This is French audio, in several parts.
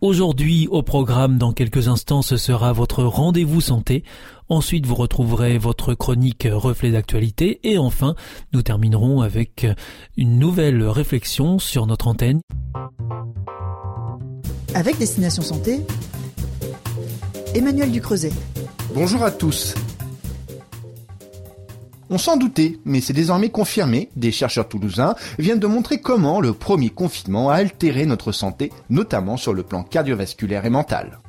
Aujourd'hui, au programme, dans quelques instants, ce sera votre rendez-vous santé. Ensuite, vous retrouverez votre chronique reflet d'actualité. Et enfin, nous terminerons avec une nouvelle réflexion sur notre antenne. Avec Destination Santé, Emmanuel Ducreuset. Bonjour à tous. On s'en doutait, mais c'est désormais confirmé, des chercheurs toulousains viennent de montrer comment le premier confinement a altéré notre santé, notamment sur le plan cardiovasculaire et mental.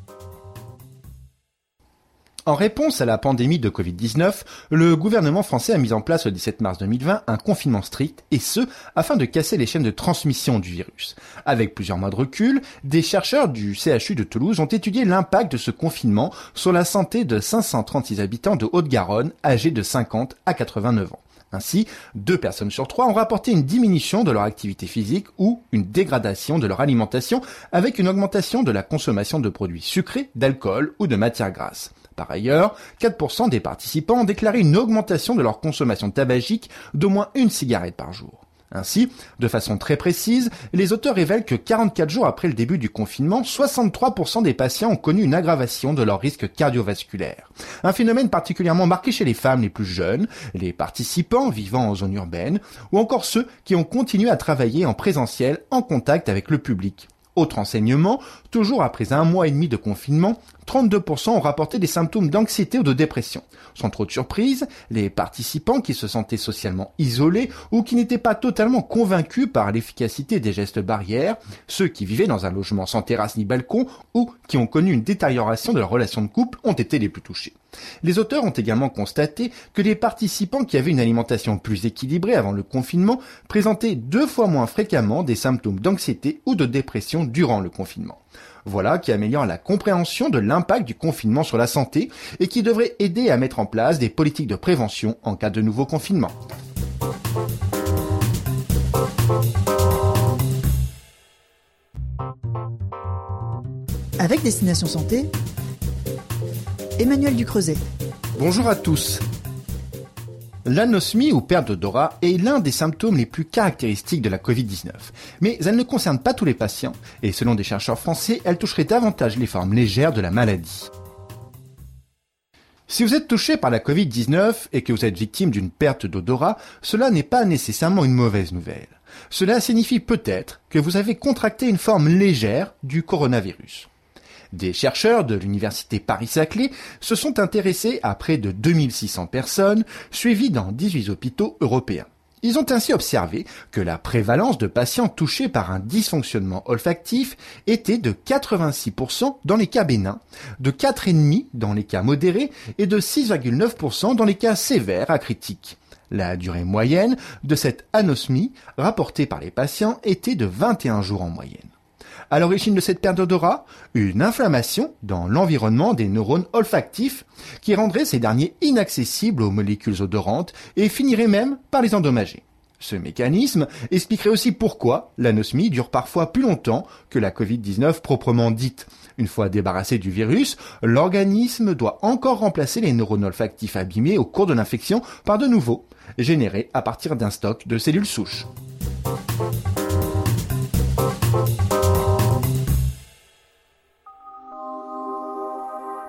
En réponse à la pandémie de Covid-19, le gouvernement français a mis en place le 17 mars 2020 un confinement strict, et ce, afin de casser les chaînes de transmission du virus. Avec plusieurs mois de recul, des chercheurs du CHU de Toulouse ont étudié l'impact de ce confinement sur la santé de 536 habitants de Haute-Garonne âgés de 50 à 89 ans. Ainsi, deux personnes sur trois ont rapporté une diminution de leur activité physique ou une dégradation de leur alimentation avec une augmentation de la consommation de produits sucrés, d'alcool ou de matières grasses. Par ailleurs, 4% des participants ont déclaré une augmentation de leur consommation tabagique d'au moins une cigarette par jour. Ainsi, de façon très précise, les auteurs révèlent que 44 jours après le début du confinement, 63% des patients ont connu une aggravation de leur risque cardiovasculaire. Un phénomène particulièrement marqué chez les femmes les plus jeunes, les participants vivant en zone urbaine, ou encore ceux qui ont continué à travailler en présentiel en contact avec le public. Autre enseignement, toujours après un mois et demi de confinement, 32% ont rapporté des symptômes d'anxiété ou de dépression. Sans trop de surprise, les participants qui se sentaient socialement isolés ou qui n'étaient pas totalement convaincus par l'efficacité des gestes barrières, ceux qui vivaient dans un logement sans terrasse ni balcon ou qui ont connu une détérioration de leur relation de couple ont été les plus touchés. Les auteurs ont également constaté que les participants qui avaient une alimentation plus équilibrée avant le confinement présentaient deux fois moins fréquemment des symptômes d'anxiété ou de dépression durant le confinement. Voilà qui améliore la compréhension de l'impact du confinement sur la santé et qui devrait aider à mettre en place des politiques de prévention en cas de nouveau confinement. Avec Destination Santé, Emmanuel Ducreuset. Bonjour à tous. L'anosmie ou perte d'odorat est l'un des symptômes les plus caractéristiques de la Covid-19. Mais elle ne concerne pas tous les patients et selon des chercheurs français, elle toucherait davantage les formes légères de la maladie. Si vous êtes touché par la Covid-19 et que vous êtes victime d'une perte d'odorat, cela n'est pas nécessairement une mauvaise nouvelle. Cela signifie peut-être que vous avez contracté une forme légère du coronavirus. Des chercheurs de l'université Paris-Saclay se sont intéressés à près de 2600 personnes suivies dans 18 hôpitaux européens. Ils ont ainsi observé que la prévalence de patients touchés par un dysfonctionnement olfactif était de 86% dans les cas bénins, de 4,5% dans les cas modérés et de 6,9% dans les cas sévères à critiques. La durée moyenne de cette anosmie rapportée par les patients était de 21 jours en moyenne. À l'origine de cette perte d'odorat, une inflammation dans l'environnement des neurones olfactifs qui rendrait ces derniers inaccessibles aux molécules odorantes et finirait même par les endommager. Ce mécanisme expliquerait aussi pourquoi l'anosmie dure parfois plus longtemps que la Covid-19 proprement dite. Une fois débarrassé du virus, l'organisme doit encore remplacer les neurones olfactifs abîmés au cours de l'infection par de nouveaux, générés à partir d'un stock de cellules souches.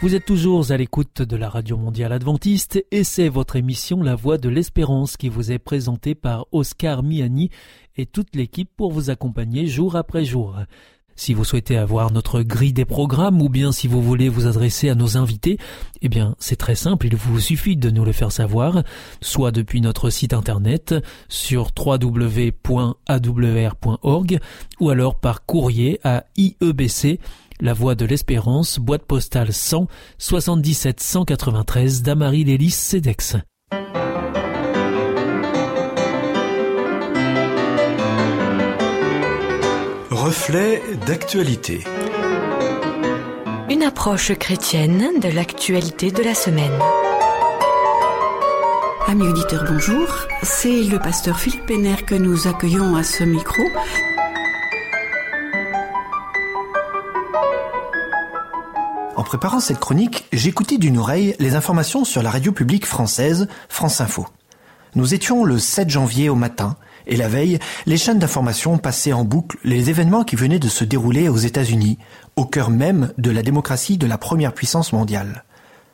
Vous êtes toujours à l'écoute de la Radio Mondiale Adventiste et c'est votre émission La Voix de l'Espérance qui vous est présentée par Oscar Miani et toute l'équipe pour vous accompagner jour après jour. Si vous souhaitez avoir notre grille des programmes ou bien si vous voulez vous adresser à nos invités, eh bien c'est très simple, il vous suffit de nous le faire savoir, soit depuis notre site internet sur www.awr.org ou alors par courrier à IEBC la Voie de l'Espérance, boîte postale 100 77 193 Damary Lélis Cedex. Reflet d'actualité. Une approche chrétienne de l'actualité de la semaine. Amis auditeurs, bonjour. C'est le pasteur Philippe Penner que nous accueillons à ce micro. Préparant cette chronique, j'écoutais d'une oreille les informations sur la radio publique française France Info. Nous étions le 7 janvier au matin, et la veille, les chaînes d'information passaient en boucle les événements qui venaient de se dérouler aux États-Unis, au cœur même de la démocratie de la première puissance mondiale.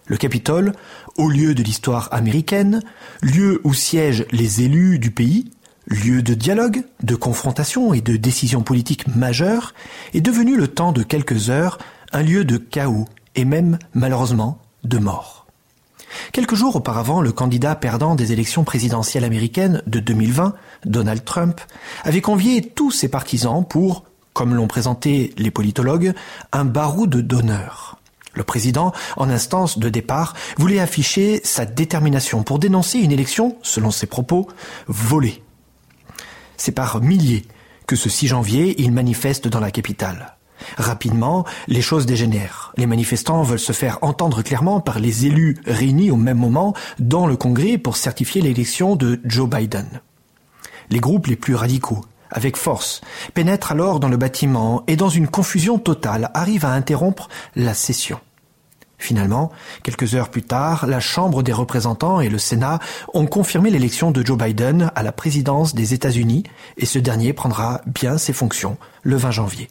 Le Capitole, au lieu de l'histoire américaine, lieu où siègent les élus du pays, lieu de dialogue, de confrontation et de décisions politiques majeures, est devenu le temps de quelques heures un lieu de chaos et même, malheureusement, de mort. Quelques jours auparavant, le candidat perdant des élections présidentielles américaines de 2020, Donald Trump, avait convié tous ses partisans pour, comme l'ont présenté les politologues, un baroud d'honneur. Le président, en instance de départ, voulait afficher sa détermination pour dénoncer une élection, selon ses propos, volée. C'est par milliers que ce 6 janvier, il manifeste dans la capitale. Rapidement, les choses dégénèrent. Les manifestants veulent se faire entendre clairement par les élus réunis au même moment dans le Congrès pour certifier l'élection de Joe Biden. Les groupes les plus radicaux, avec force, pénètrent alors dans le bâtiment et dans une confusion totale arrivent à interrompre la session. Finalement, quelques heures plus tard, la Chambre des représentants et le Sénat ont confirmé l'élection de Joe Biden à la présidence des États-Unis et ce dernier prendra bien ses fonctions le 20 janvier.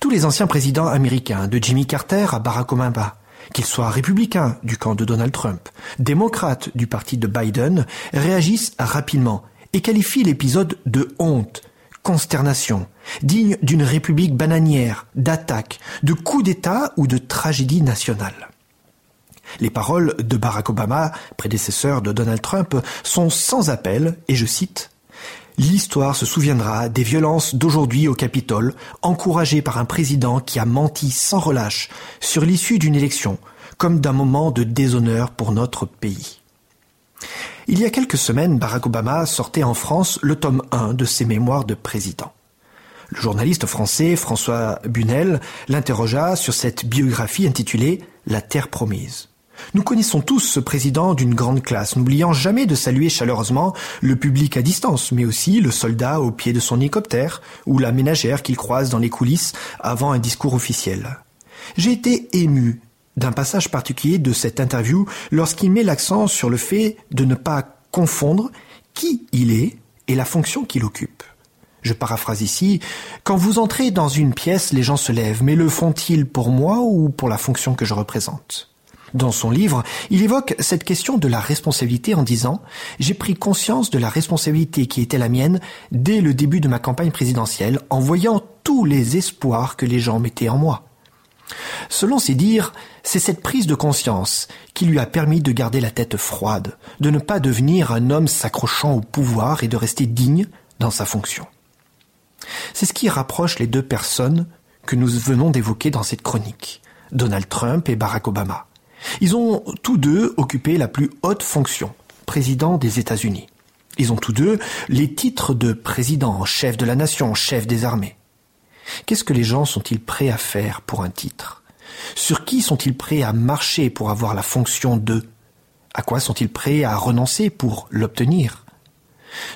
Tous les anciens présidents américains, de Jimmy Carter à Barack Obama, qu'ils soient républicains du camp de Donald Trump, démocrates du parti de Biden, réagissent rapidement et qualifient l'épisode de honte, consternation, digne d'une république bananière, d'attaque, de coup d'État ou de tragédie nationale. Les paroles de Barack Obama, prédécesseur de Donald Trump, sont sans appel, et je cite L'histoire se souviendra des violences d'aujourd'hui au Capitole, encouragées par un président qui a menti sans relâche sur l'issue d'une élection, comme d'un moment de déshonneur pour notre pays. Il y a quelques semaines, Barack Obama sortait en France le tome 1 de ses mémoires de président. Le journaliste français François Bunel l'interrogea sur cette biographie intitulée La Terre promise. Nous connaissons tous ce président d'une grande classe, n'oubliant jamais de saluer chaleureusement le public à distance, mais aussi le soldat au pied de son hélicoptère ou la ménagère qu'il croise dans les coulisses avant un discours officiel. J'ai été ému d'un passage particulier de cette interview lorsqu'il met l'accent sur le fait de ne pas confondre qui il est et la fonction qu'il occupe. Je paraphrase ici, quand vous entrez dans une pièce, les gens se lèvent, mais le font-ils pour moi ou pour la fonction que je représente? Dans son livre, il évoque cette question de la responsabilité en disant ⁇ J'ai pris conscience de la responsabilité qui était la mienne dès le début de ma campagne présidentielle en voyant tous les espoirs que les gens mettaient en moi. Selon ses dires, c'est cette prise de conscience qui lui a permis de garder la tête froide, de ne pas devenir un homme s'accrochant au pouvoir et de rester digne dans sa fonction. C'est ce qui rapproche les deux personnes que nous venons d'évoquer dans cette chronique, Donald Trump et Barack Obama. Ils ont tous deux occupé la plus haute fonction, président des États-Unis. Ils ont tous deux les titres de président, chef de la nation, chef des armées. Qu'est-ce que les gens sont-ils prêts à faire pour un titre? Sur qui sont-ils prêts à marcher pour avoir la fonction de? À quoi sont-ils prêts à renoncer pour l'obtenir?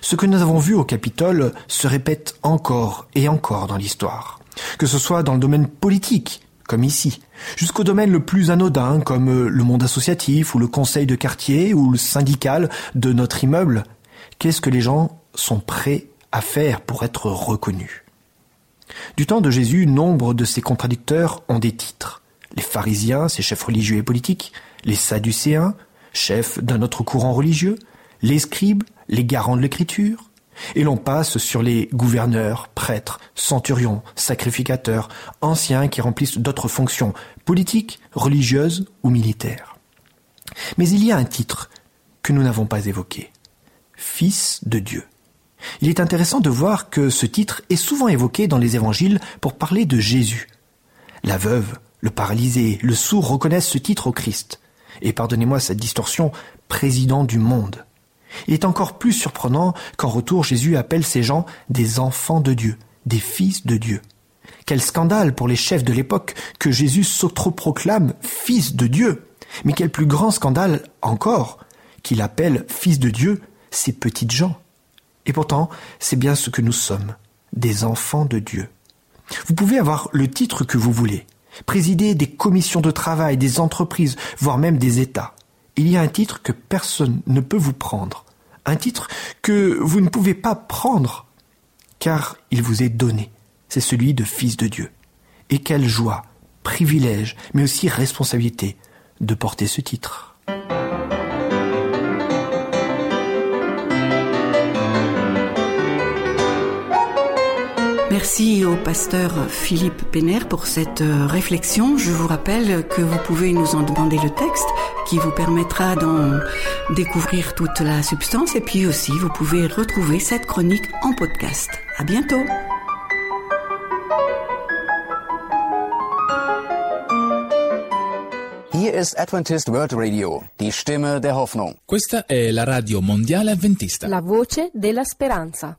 Ce que nous avons vu au Capitole se répète encore et encore dans l'histoire, que ce soit dans le domaine politique, comme ici, jusqu'au domaine le plus anodin, comme euh, le monde associatif ou le conseil de quartier ou le syndical de notre immeuble. Qu'est-ce que les gens sont prêts à faire pour être reconnus? Du temps de Jésus, nombre de ses contradicteurs ont des titres. Les pharisiens, ses chefs religieux et politiques, les sadducéens, chefs d'un autre courant religieux, les scribes, les garants de l'écriture, Et l'on passe sur les gouverneurs, prêtres, centurions, sacrificateurs, anciens qui remplissent d'autres fonctions politiques, religieuses ou militaires. Mais il y a un titre que nous n'avons pas évoqué. Fils de Dieu. Il est intéressant de voir que ce titre est souvent évoqué dans les évangiles pour parler de Jésus. La veuve, le paralysé, le sourd reconnaissent ce titre au Christ. Et pardonnez-moi cette distorsion, président du monde. Il est encore plus surprenant qu'en retour Jésus appelle ces gens des enfants de Dieu, des fils de Dieu. Quel scandale pour les chefs de l'époque que Jésus s'autoproclame fils de Dieu. Mais quel plus grand scandale encore qu'il appelle fils de Dieu ces petites gens. Et pourtant, c'est bien ce que nous sommes, des enfants de Dieu. Vous pouvez avoir le titre que vous voulez, présider des commissions de travail, des entreprises, voire même des États. Il y a un titre que personne ne peut vous prendre, un titre que vous ne pouvez pas prendre, car il vous est donné. C'est celui de Fils de Dieu. Et quelle joie, privilège, mais aussi responsabilité de porter ce titre. Merci au pasteur Philippe Péner pour cette euh, réflexion. Je vous rappelle que vous pouvez nous en demander le texte qui vous permettra d'en découvrir toute la substance et puis aussi vous pouvez retrouver cette chronique en podcast. À bientôt. Hier ist Adventist World Radio, die Stimme der Hoffnung. Questa è la radio mondiale avventista. La voce della speranza.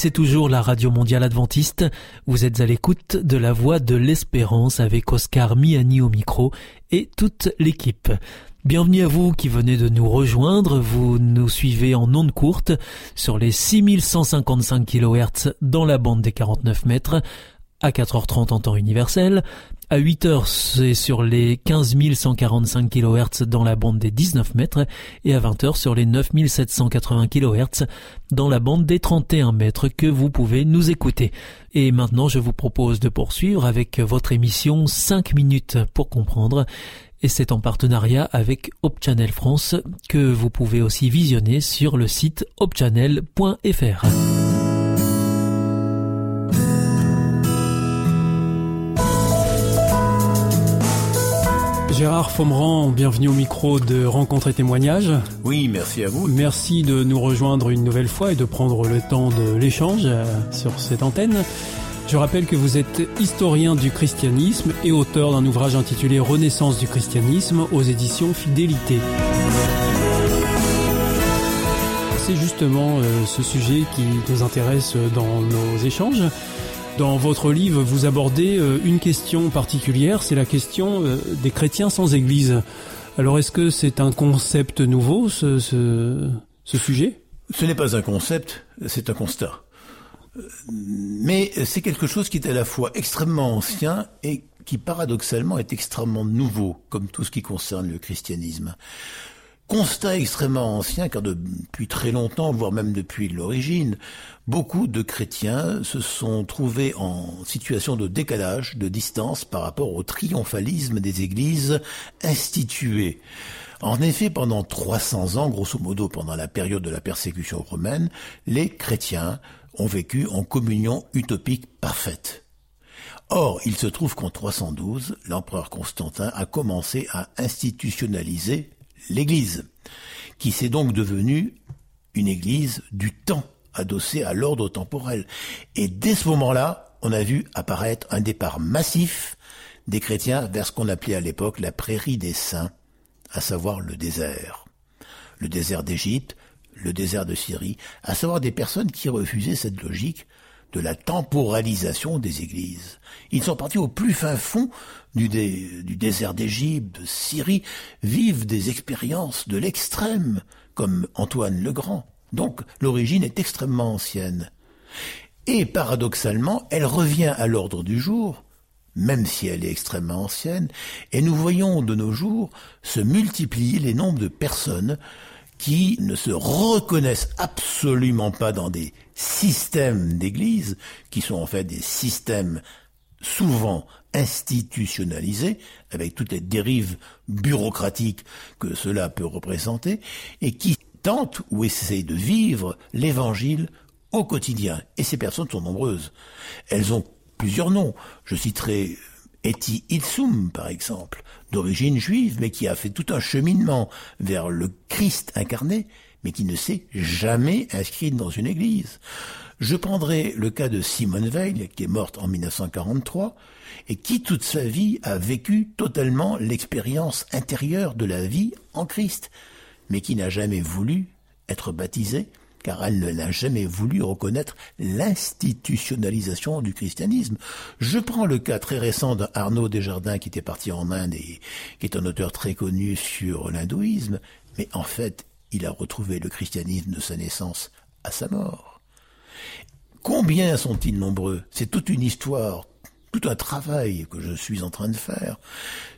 C'est toujours la Radio Mondiale Adventiste. Vous êtes à l'écoute de la voix de l'espérance avec Oscar Miani au micro et toute l'équipe. Bienvenue à vous qui venez de nous rejoindre. Vous nous suivez en ondes courtes sur les 6155 kHz dans la bande des 49 mètres à 4h30 en temps universel. À 8h, c'est sur les 15 145 kHz dans la bande des 19 mètres et à 20h sur les 9 780 kHz dans la bande des 31 mètres que vous pouvez nous écouter. Et maintenant, je vous propose de poursuivre avec votre émission 5 minutes pour comprendre et c'est en partenariat avec Hope Channel France que vous pouvez aussi visionner sur le site hopechannel.fr. Gérard Fomeran, bienvenue au micro de Rencontres et témoignages. Oui, merci à vous. Merci de nous rejoindre une nouvelle fois et de prendre le temps de l'échange euh, sur cette antenne. Je rappelle que vous êtes historien du christianisme et auteur d'un ouvrage intitulé Renaissance du christianisme aux éditions Fidélité. C'est justement euh, ce sujet qui nous intéresse dans nos échanges. Dans votre livre, vous abordez euh, une question particulière, c'est la question euh, des chrétiens sans Église. Alors est-ce que c'est un concept nouveau, ce, sujet? Ce n'est pas un concept, c'est un constat. Mais c'est quelque chose qui est à la fois extrêmement ancien et qui paradoxalement est extrêmement nouveau, comme tout ce qui concerne le christianisme. Constat extrêmement ancien, car depuis très longtemps, voire même depuis l'origine, beaucoup de chrétiens se sont trouvés en situation de décalage, de distance par rapport au triomphalisme des églises instituées. En effet, pendant 300 ans, grosso modo pendant la période de la persécution romaine, les chrétiens ont vécu en communion utopique parfaite. Or, il se trouve qu'en 312, l'empereur Constantin a commencé à institutionnaliser l'Église, qui s'est donc devenue une Église du temps, adossée à l'ordre temporel. Et dès ce moment-là, on a vu apparaître un départ massif des chrétiens vers ce qu'on appelait à l'époque la prairie des saints, à savoir le désert. Le désert d'Égypte, le désert de Syrie, à savoir des personnes qui refusaient cette logique de la temporalisation des églises. Ils sont partis au plus fin fond du, désert d'Égypte, de Syrie, vivent des expériences de l'extrême, comme Antoine le Grand. Donc l'origine est extrêmement ancienne. Et paradoxalement, elle revient à l'ordre du jour, même si elle est extrêmement ancienne, et nous voyons de nos jours se multiplier les nombres de personnes qui ne se reconnaissent absolument pas dans des systèmes d'église, qui sont en fait des systèmes souvent institutionnalisés, avec toutes les dérives bureaucratiques que cela peut représenter, et qui tentent ou essaient de vivre l'évangile au quotidien. Et ces personnes sont nombreuses. Elles ont plusieurs noms. Je citerai Eti Ilsum, par exemple, d'origine juive, mais qui a fait tout un cheminement vers le Christ incarné, mais qui ne s'est jamais inscrite dans une église. Je prendrai le cas de Simone Veil, qui est morte en 1943, et qui toute sa vie a vécu totalement l'expérience intérieure de la vie en Christ, mais qui n'a jamais voulu être baptisée, car elle ne l'a jamais voulu reconnaître l'institutionnalisation du christianisme. Je prends le cas très récent d'Arnaud Desjardins qui était parti en Inde et qui est un auteur très connu sur l'hindouisme, mais en fait, il a retrouvé le christianisme de sa naissance à sa mort. Combien sont-ils nombreux? C'est toute une histoire, tout un travail que je suis en train de faire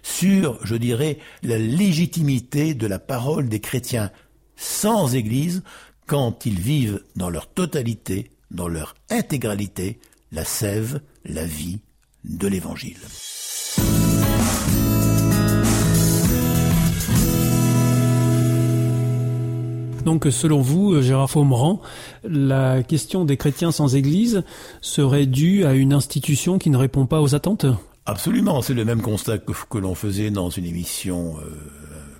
sur, je dirais, la légitimité de la parole des chrétiens sans Église, quand ils vivent dans leur totalité, dans leur intégralité, la sève, la vie de l'Évangile. Donc selon vous, Gérard Faumerand, la question des chrétiens sans Église serait due à une institution qui ne répond pas aux attentes? Absolument, c'est le même constat que, l'on faisait dans une émission euh,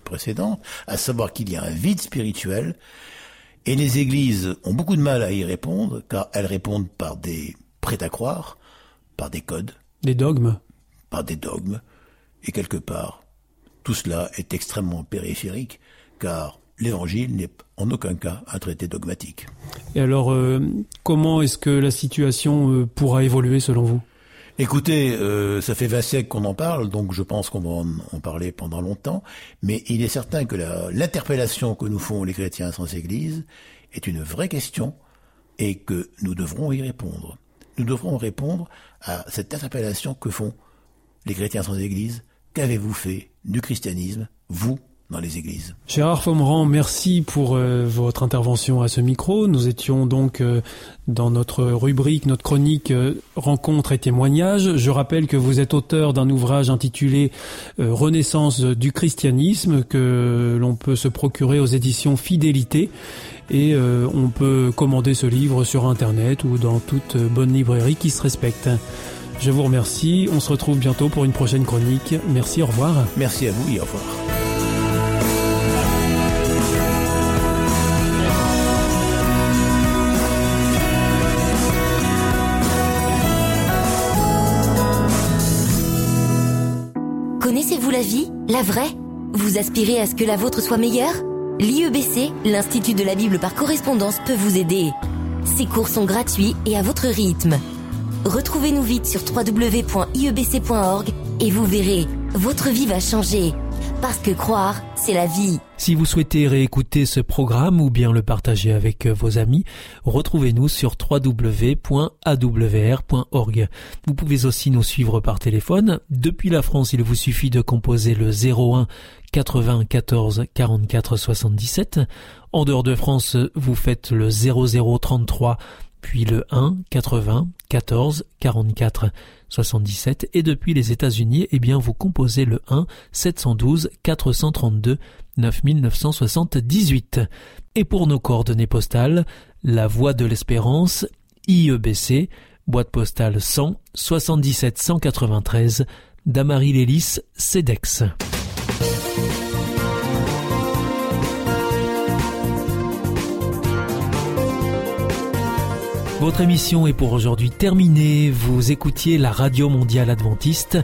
précédente, à savoir qu'il y a un vide spirituel et les églises ont beaucoup de mal à y répondre, car elles répondent par des prêts à croire, par des codes. Des dogmes? Par des dogmes. Et quelque part, tout cela est extrêmement périphérique, car l'évangile n'est en aucun cas un traité dogmatique. Et alors, euh, comment est-ce que la situation euh, pourra évoluer selon vous? Écoutez, euh, ça fait 20 siècles qu'on en parle, donc je pense qu'on va en, parler pendant longtemps, mais il est certain que l'interpellation que nous font les chrétiens sans Église est une vraie question et que nous devrons y répondre. Nous devrons répondre à cette interpellation que font les chrétiens sans Église. Qu'avez-vous fait du christianisme, vous, dans les églises. Gérard Fomerand, merci pour euh, votre intervention à ce micro. Nous étions donc euh, dans notre rubrique, notre chronique euh, Rencontres et témoignages. Je rappelle que vous êtes auteur d'un ouvrage intitulé Renaissance du christianisme que l'on peut se procurer aux éditions Fidélité et on peut commander ce livre sur internet ou dans toute bonne librairie qui se respecte. Je vous remercie. On se retrouve bientôt pour une prochaine chronique. Merci, au revoir. Merci à vous et au revoir. La vie, la vraie Vous aspirez à ce que la vôtre soit meilleure? L'IEBC, l'Institut de la Bible par correspondance, peut vous aider. Ces cours sont gratuits et à votre rythme. Retrouvez-nous vite sur www.iebc.org et vous verrez, votre vie va changer. Parce que croire, c'est la vie. Si vous souhaitez réécouter ce programme ou bien le partager avec euh, vos amis, retrouvez-nous sur www.awr.org. Vous pouvez aussi nous suivre par téléphone. Depuis la France, il vous suffit de composer le 01 80 14 44 77. En dehors de France, vous faites le 0033 puis le 1 80 14 44 77 et depuis les États-Unis, eh bien vous composez le 1 712 432 9978. Et pour nos coordonnées postales, la Voie de l'Espérance, IEBC, boîte postale 100 77 193, Damary Lélis, CEDEX. Votre émission est pour aujourd'hui terminée. Vous écoutiez la Radio Mondiale Adventiste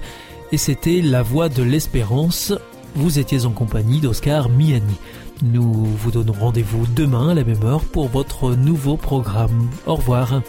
et c'était La Voix de l'Espérance. Vous étiez en compagnie d'Oscar Miani. Nous vous donnons rendez-vous demain à la même heure pour votre nouveau programme. Au revoir.